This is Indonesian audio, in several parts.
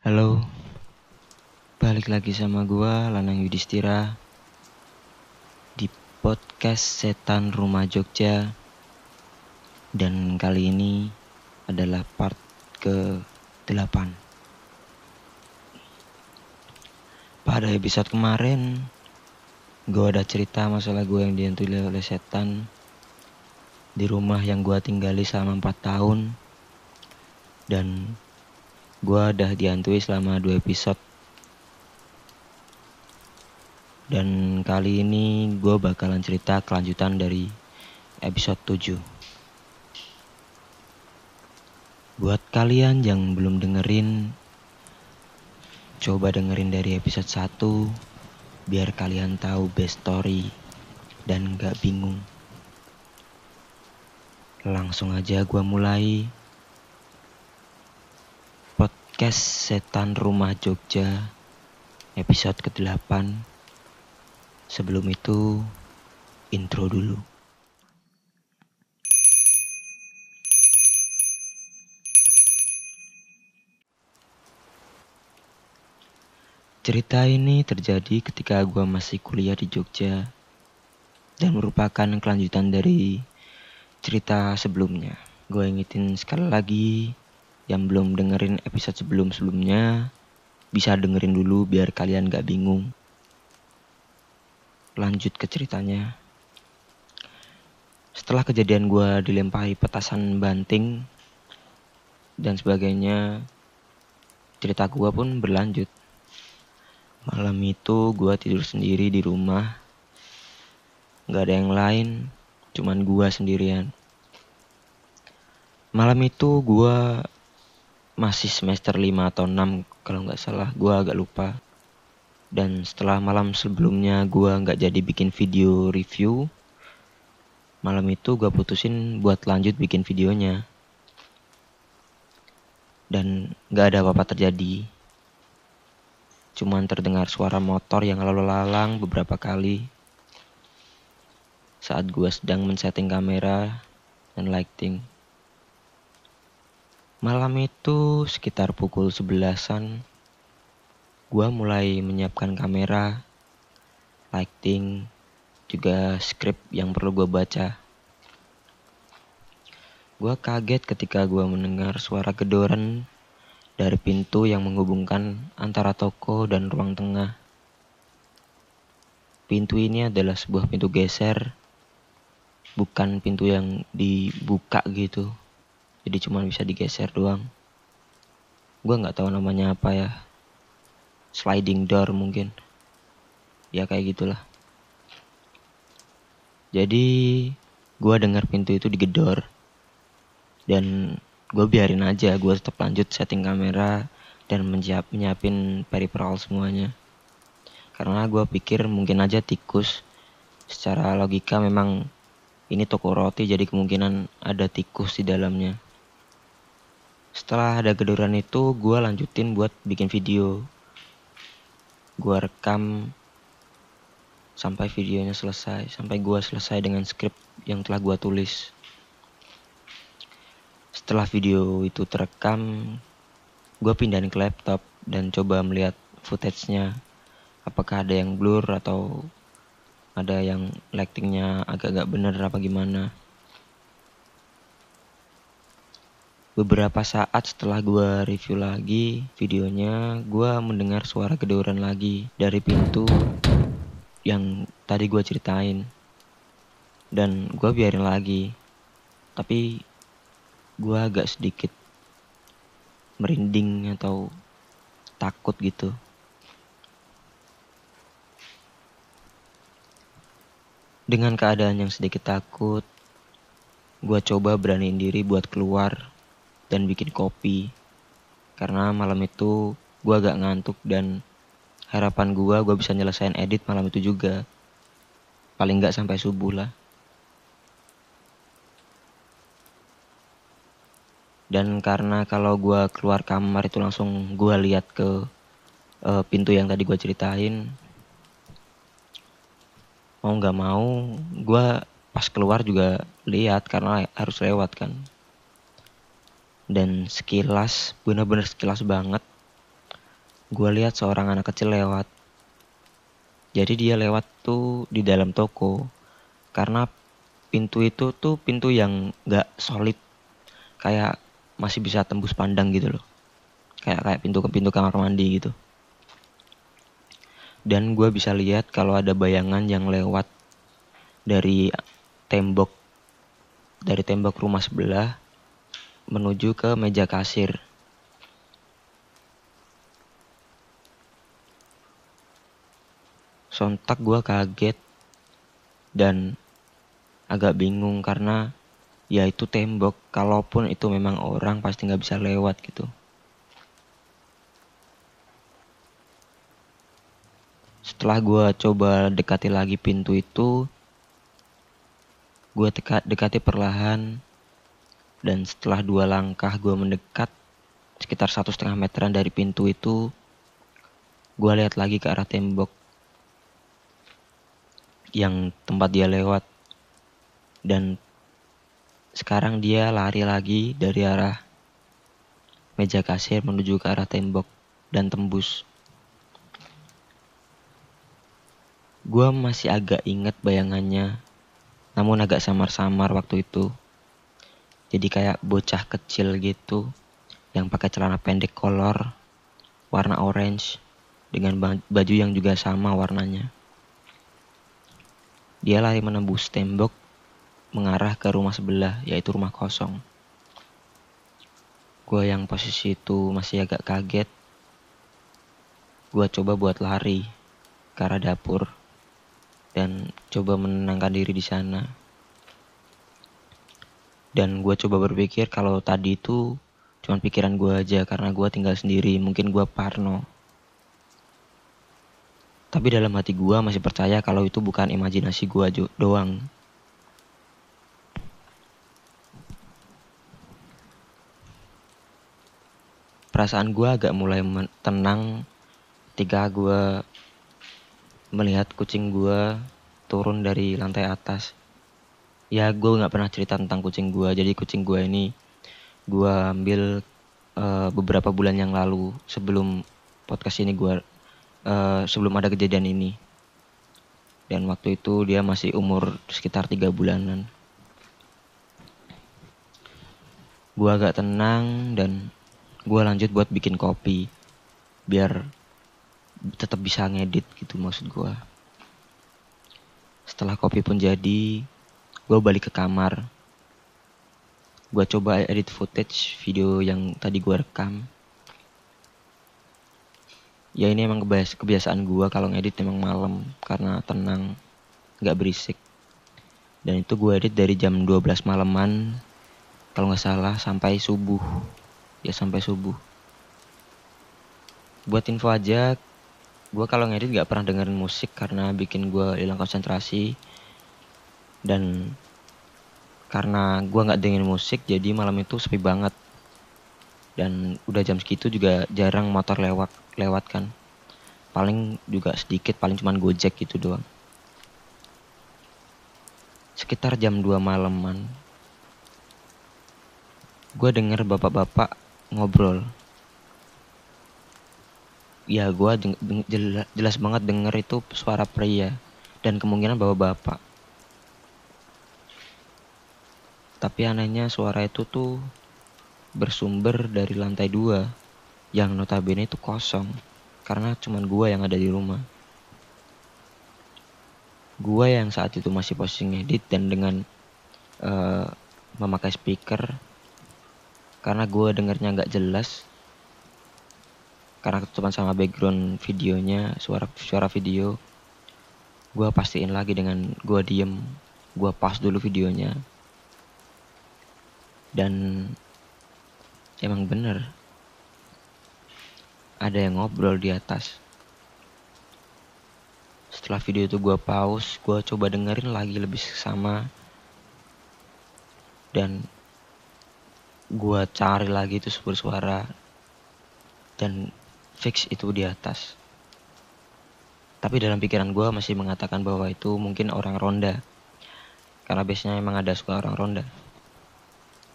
Halo, balik lagi sama gua Lanang Yudhistira di podcast Setan Rumah Jogja. Dan kali ini adalah part ke 8 pada episode kemarin gua ada cerita masalah gue yang dihantui oleh setan di rumah yang gua tinggali selama 4 tahun. Dan Gua udah dihantui selama dua episode. Dan kali ini gue bakalan cerita kelanjutan dari episode 7. Buat kalian yang belum dengerin, coba dengerin dari episode 1 biar kalian tahu best story dan gak bingung. Langsung aja gue mulai podcast Setan Rumah Jogja episode ke-8. Sebelum itu, intro dulu. Cerita ini terjadi ketika gue masih kuliah di Jogja dan merupakan kelanjutan dari cerita sebelumnya. Gue ingetin sekali lagi yang belum dengerin episode sebelum-sebelumnya bisa dengerin dulu biar kalian gak bingung. Lanjut ke ceritanya. Setelah kejadian gue dilempari petasan banting dan sebagainya, cerita gue pun berlanjut. Malam itu gue tidur sendiri di rumah. Gak ada yang lain, cuman gue sendirian. Malam itu gue masih semester 5 atau 6 kalau nggak salah. Gue agak lupa. Dan setelah malam sebelumnya gue nggak jadi bikin video review. Malam itu gue putusin buat lanjut bikin videonya. Dan nggak ada apa-apa terjadi. Cuman terdengar suara motor yang lalu lalang beberapa kali. Saat gue sedang men-setting kamera dan lighting Malam itu sekitar pukul sebelasan, gua mulai menyiapkan kamera, lighting, juga skrip yang perlu gua baca. Gua kaget ketika gua mendengar suara gedoran dari pintu yang menghubungkan antara toko dan ruang tengah. Pintu ini adalah sebuah pintu geser, bukan pintu yang dibuka gitu jadi cuma bisa digeser doang. Gue nggak tahu namanya apa ya. Sliding door mungkin. Ya kayak gitulah. Jadi gue dengar pintu itu digedor. Dan gue biarin aja gue tetap lanjut setting kamera dan menyiap menyiapin peripheral semuanya. Karena gue pikir mungkin aja tikus. Secara logika memang ini toko roti jadi kemungkinan ada tikus di dalamnya setelah ada gedoran itu gue lanjutin buat bikin video. Gue rekam sampai videonya selesai sampai gue selesai dengan skrip yang telah gue tulis. Setelah video itu terekam gue pindahin ke laptop dan coba melihat footage-nya. Apakah ada yang blur atau ada yang lightingnya agak-agak bener apa gimana Beberapa saat setelah gue review lagi videonya, gue mendengar suara gedoran lagi dari pintu yang tadi gue ceritain. Dan gue biarin lagi. Tapi gue agak sedikit merinding atau takut gitu. Dengan keadaan yang sedikit takut, gue coba beraniin diri buat keluar dan bikin kopi. Karena malam itu gue agak ngantuk dan harapan gue gue bisa nyelesain edit malam itu juga. Paling nggak sampai subuh lah. Dan karena kalau gue keluar kamar itu langsung gue lihat ke uh, pintu yang tadi gue ceritain mau nggak mau gue pas keluar juga lihat karena harus lewat kan dan sekilas bener-bener sekilas banget gue lihat seorang anak kecil lewat. Jadi dia lewat tuh di dalam toko karena pintu itu tuh pintu yang gak solid kayak masih bisa tembus pandang gitu loh kayak kayak pintu ke pintu kamar mandi gitu dan gue bisa lihat kalau ada bayangan yang lewat dari tembok dari tembok rumah sebelah menuju ke meja kasir. Sontak gue kaget dan agak bingung karena ya itu tembok. Kalaupun itu memang orang pasti nggak bisa lewat gitu. Setelah gue coba dekati lagi pintu itu gue dekati perlahan dan setelah dua langkah gue mendekat sekitar satu setengah meteran dari pintu itu gue lihat lagi ke arah tembok yang tempat dia lewat dan sekarang dia lari lagi dari arah meja kasir menuju ke arah tembok dan tembus. Gue masih agak inget bayangannya, namun agak samar-samar waktu itu. Jadi kayak bocah kecil gitu yang pakai celana pendek kolor warna orange dengan baju yang juga sama warnanya. Dia lari menembus tembok mengarah ke rumah sebelah, yaitu rumah kosong. Gue yang posisi itu masih agak kaget. Gue coba buat lari ke arah dapur dan coba menenangkan diri di sana. Dan gue coba berpikir kalau tadi itu cuma pikiran gue aja karena gue tinggal sendiri, mungkin gue parno. Tapi dalam hati gue masih percaya kalau itu bukan imajinasi gue doang. perasaan gue agak mulai tenang ketika gue melihat kucing gue turun dari lantai atas ya gue nggak pernah cerita tentang kucing gue jadi kucing gue ini gue ambil uh, beberapa bulan yang lalu sebelum podcast ini gue uh, sebelum ada kejadian ini. Dan waktu itu dia masih umur sekitar tiga bulanan. Gue agak tenang dan gue lanjut buat bikin kopi biar tetap bisa ngedit gitu maksud gue setelah kopi pun jadi gue balik ke kamar. Gue coba edit footage video yang tadi gue rekam. Ya ini emang kebiasaan gue kalau ngedit emang malam karena tenang nggak berisik. Dan itu gue edit dari jam 12 malaman kalau nggak salah sampai subuh. Ya sampai subuh. Buat info aja gue kalau ngedit gak pernah dengerin musik karena bikin gue hilang konsentrasi dan karena gue nggak dengerin musik jadi malam itu sepi banget. Dan udah jam segitu juga jarang motor lewat lewat kan paling juga sedikit paling cuman gojek gitu doang. Sekitar jam 2 malaman gue denger bapak-bapak ngobrol. Ya gue jelas, banget denger itu suara pria dan kemungkinan bawa tapi anehnya suara itu tuh bersumber dari lantai dua yang notabene itu kosong karena cuman gue yang ada di rumah. Gue yang saat itu masih posting edit dan dengan uh, memakai speaker karena gue dengernya nggak jelas karena cuma sama background videonya suara suara video gue pastiin lagi dengan gue diem gue pas dulu videonya dan emang bener. Ada yang ngobrol di atas. Setelah video itu gue pause gue coba dengerin lagi lebih sama. Dan gue cari lagi itu bersuara dan fix itu di atas. Tapi dalam pikiran gue masih mengatakan bahwa itu mungkin orang ronda. Karena biasanya emang ada suka orang ronda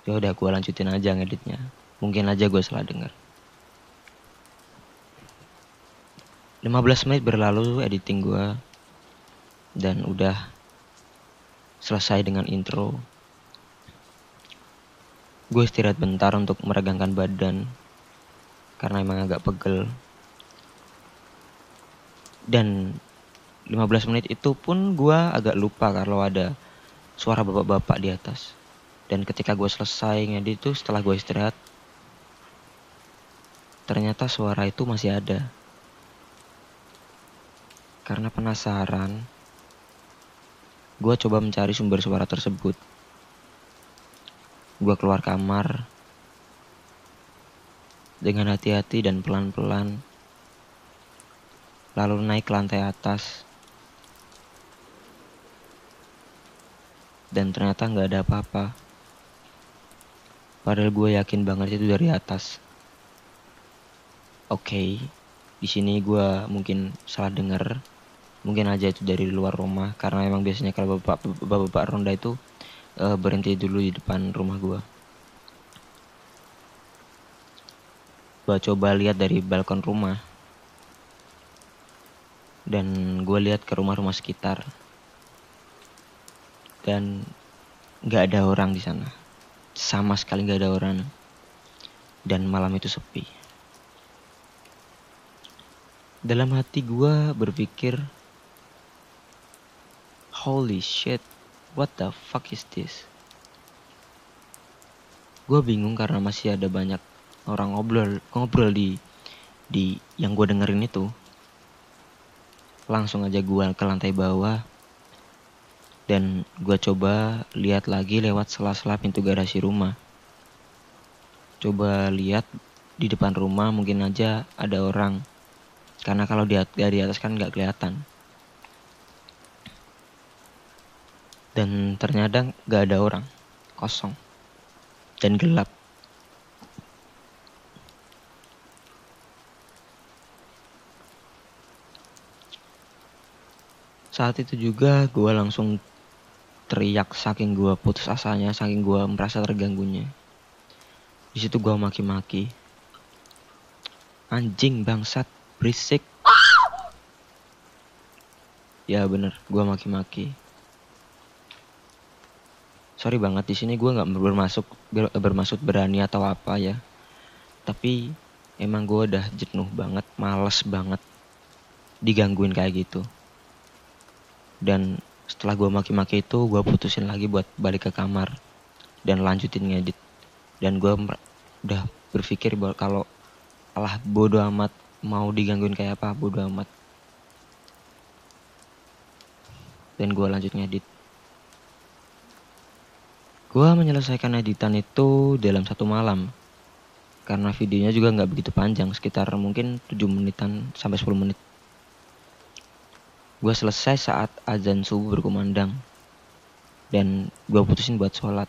ya udah gue lanjutin aja ngeditnya. Mungkin aja gue salah denger. 15 menit berlalu editing gue dan udah selesai dengan intro. Gue istirahat bentar untuk meregangkan badan. Karena emang agak pegel. Dan 15 menit itu pun gue agak lupa kalau ada suara bapak-bapak di atas dan ketika gue selesai ngedit itu setelah gue istirahat ternyata suara itu masih ada karena penasaran gue coba mencari sumber suara tersebut Gue keluar kamar dengan hati-hati dan pelan-pelan, lalu naik ke lantai atas. Dan ternyata nggak ada apa-apa. Padahal gue yakin banget itu dari atas. Oke, okay, di sini gue mungkin salah dengar. Mungkin aja itu dari luar rumah karena emang biasanya kalau bapak-bapak ronda itu uh, berhenti dulu di depan rumah gue. Gue coba lihat dari balkon rumah. Dan gue lihat ke rumah-rumah sekitar. Dan gak ada orang di sana. Sama sekali gak ada orang. Dan malam itu sepi. Dalam hati gue berpikir, Holy shit, What the fuck is this? Gue bingung karena masih ada banyak orang ngobrol ngobrol di di yang gue dengerin itu. Langsung aja gue ke lantai bawah dan gue coba lihat lagi lewat sela-sela pintu garasi rumah. Coba lihat di depan rumah mungkin aja ada orang. Karena kalau di, dari atas kan nggak kelihatan. dan ternyata gak ada orang kosong dan gelap saat itu juga gue langsung teriak saking gue putus asanya saking gue merasa terganggunya. Di situ gue maki-maki. Anjing bangsat berisik. Ya bener gue maki-maki. Sorry banget di sini gue nggak bermasuk ber, bermaksud berani atau apa ya. Tapi emang gue udah jenuh banget males banget digangguin kayak gitu. Dan setelah gue maki-maki itu gue putusin lagi buat balik ke kamar dan lanjutin ngedit dan gue udah berpikir bahwa kalau alah bodoh amat mau digangguin kayak apa bodoh amat dan gue lanjut ngedit Gua menyelesaikan editan itu dalam satu malam. Karena videonya juga nggak begitu panjang, sekitar mungkin 7 menitan sampai 10 menit. Gua selesai saat azan subuh berkumandang. Dan gua putusin buat sholat.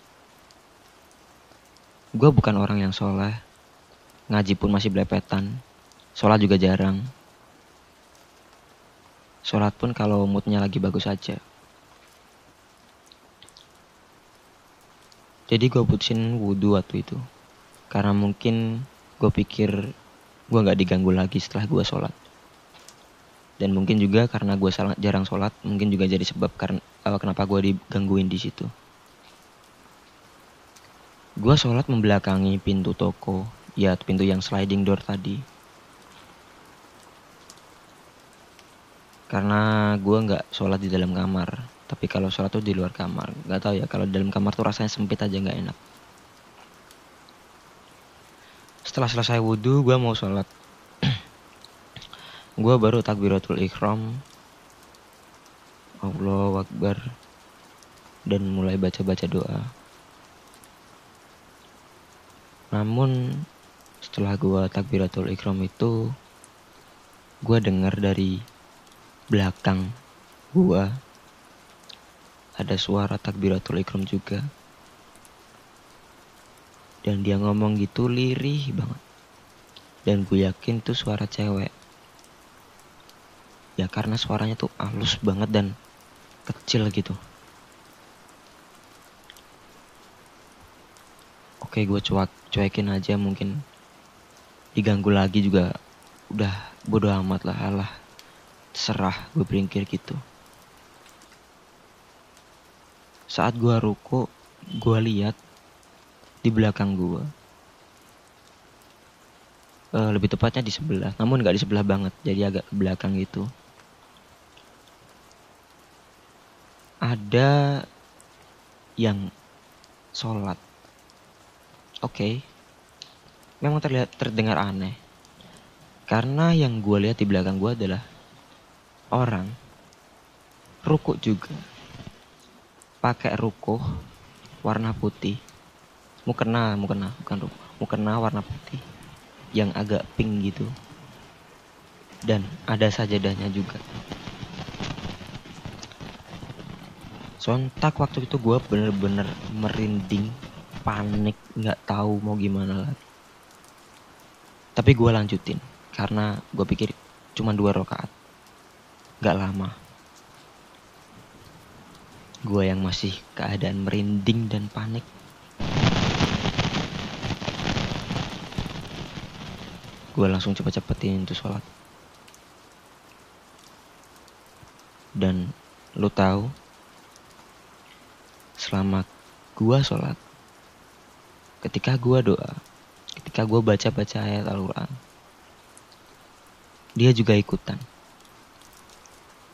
Gua bukan orang yang soleh. Ngaji pun masih belepetan. Sholat juga jarang. Sholat pun kalau moodnya lagi bagus aja. jadi gue putusin wudhu waktu itu karena mungkin gue pikir gue nggak diganggu lagi setelah gue sholat dan mungkin juga karena gue jarang sholat mungkin juga jadi sebab karena uh, kenapa gue digangguin di situ. Gue sholat membelakangi pintu toko ya pintu yang sliding door tadi. Karena gue nggak sholat di dalam kamar tapi kalau sholat tuh di luar kamar. Nggak tahu ya kalau dalam kamar tuh rasanya sempit aja nggak enak. Setelah selesai wudhu gue mau sholat gue baru takbiratul ikhram Allah Akbar dan mulai baca-baca doa namun setelah gue takbiratul ikhram itu gue dengar dari belakang gue ada suara takbiratul ikram juga. Dan dia ngomong gitu lirih banget. Dan gue yakin tuh suara cewek. Ya karena suaranya tuh halus banget dan kecil gitu. Oke gue cuek cuekin aja mungkin diganggu lagi juga. Udah bodo amat lah Allah serah gue beringkir gitu. Saat gue ruko gue lihat di belakang gue uh, lebih tepatnya di sebelah namun nggak di sebelah banget jadi agak ke belakang gitu ada yang sholat. Oke. Okay. memang terlihat terdengar aneh. Karena yang gue lihat di belakang gue adalah orang ruku juga. Pakai ruko warna putih. Mukena mukena bukan ruko mukena warna putih yang agak pink gitu. Dan ada sajadahnya juga sontak waktu itu gue bener-bener merinding panik nggak tahu mau gimana lagi. Tapi gue lanjutin karena gue pikir cuma dua rakaat. Nggak lama gue yang masih keadaan merinding dan panik. Gue langsung cepet-cepetin itu sholat. Dan lu tahu selama gue sholat. Ketika gue doa ketika gue baca-baca ayat Al-Quran dia juga ikutan.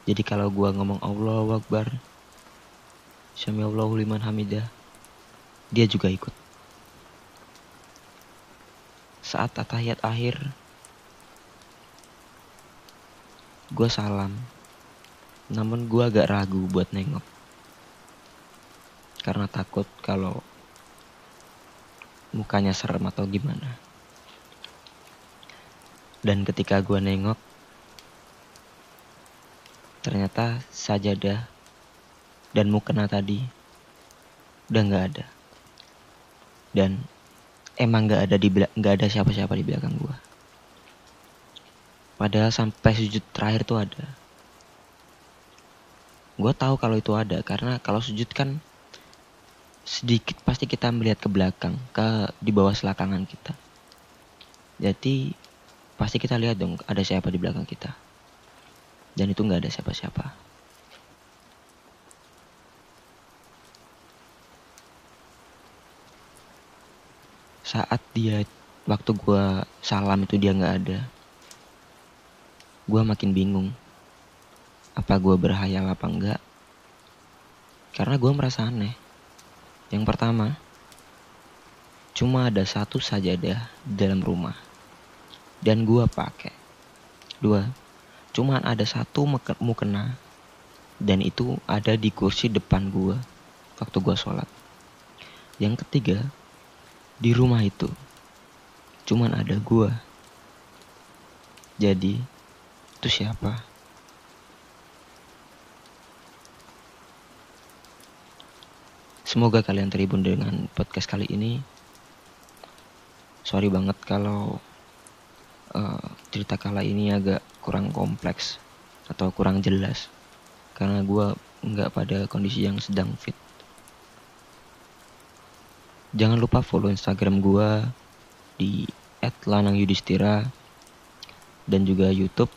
Jadi kalau gue ngomong Allah Akbar Syami Allahu liman hamidah dia juga ikut. Saat atahiyat akhir gue salam. Namun gue agak ragu buat nengok karena takut kalau mukanya serem atau gimana. Dan ketika gue nengok ternyata sajadah dan mukena tadi udah nggak ada. Dan emang nggak ada di nggak ada siapa-siapa di belakang gua. Padahal sampai sujud terakhir tuh ada. Gue tahu kalau itu ada karena kalau sujud kan sedikit pasti kita melihat ke belakang ke di bawah selakangan kita. Jadi pasti kita lihat dong ada siapa di belakang kita. Dan itu nggak ada siapa-siapa. Saat dia waktu gue salam itu dia nggak ada gue makin bingung. Apa gue berhayal apa enggak karena gue merasa aneh yang pertama cuma ada satu sajadah dalam rumah dan gue pakai dua cuma ada satu mukena dan itu ada di kursi depan gue waktu gue sholat yang ketiga di rumah itu cuman ada gua. Jadi, itu siapa? Semoga kalian terhibur dengan podcast kali ini. Sorry banget kalau uh, cerita kala ini agak kurang kompleks atau kurang jelas karena gue nggak pada kondisi yang sedang fit. Jangan lupa follow Instagram gue di @lanangyudistira dan juga YouTube,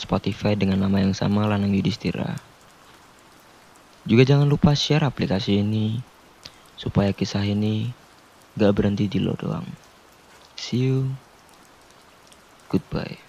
Spotify dengan nama yang sama Lanang Yudhistira. Juga jangan lupa share aplikasi ini supaya kisah ini gak berhenti di lo doang. See you. Goodbye.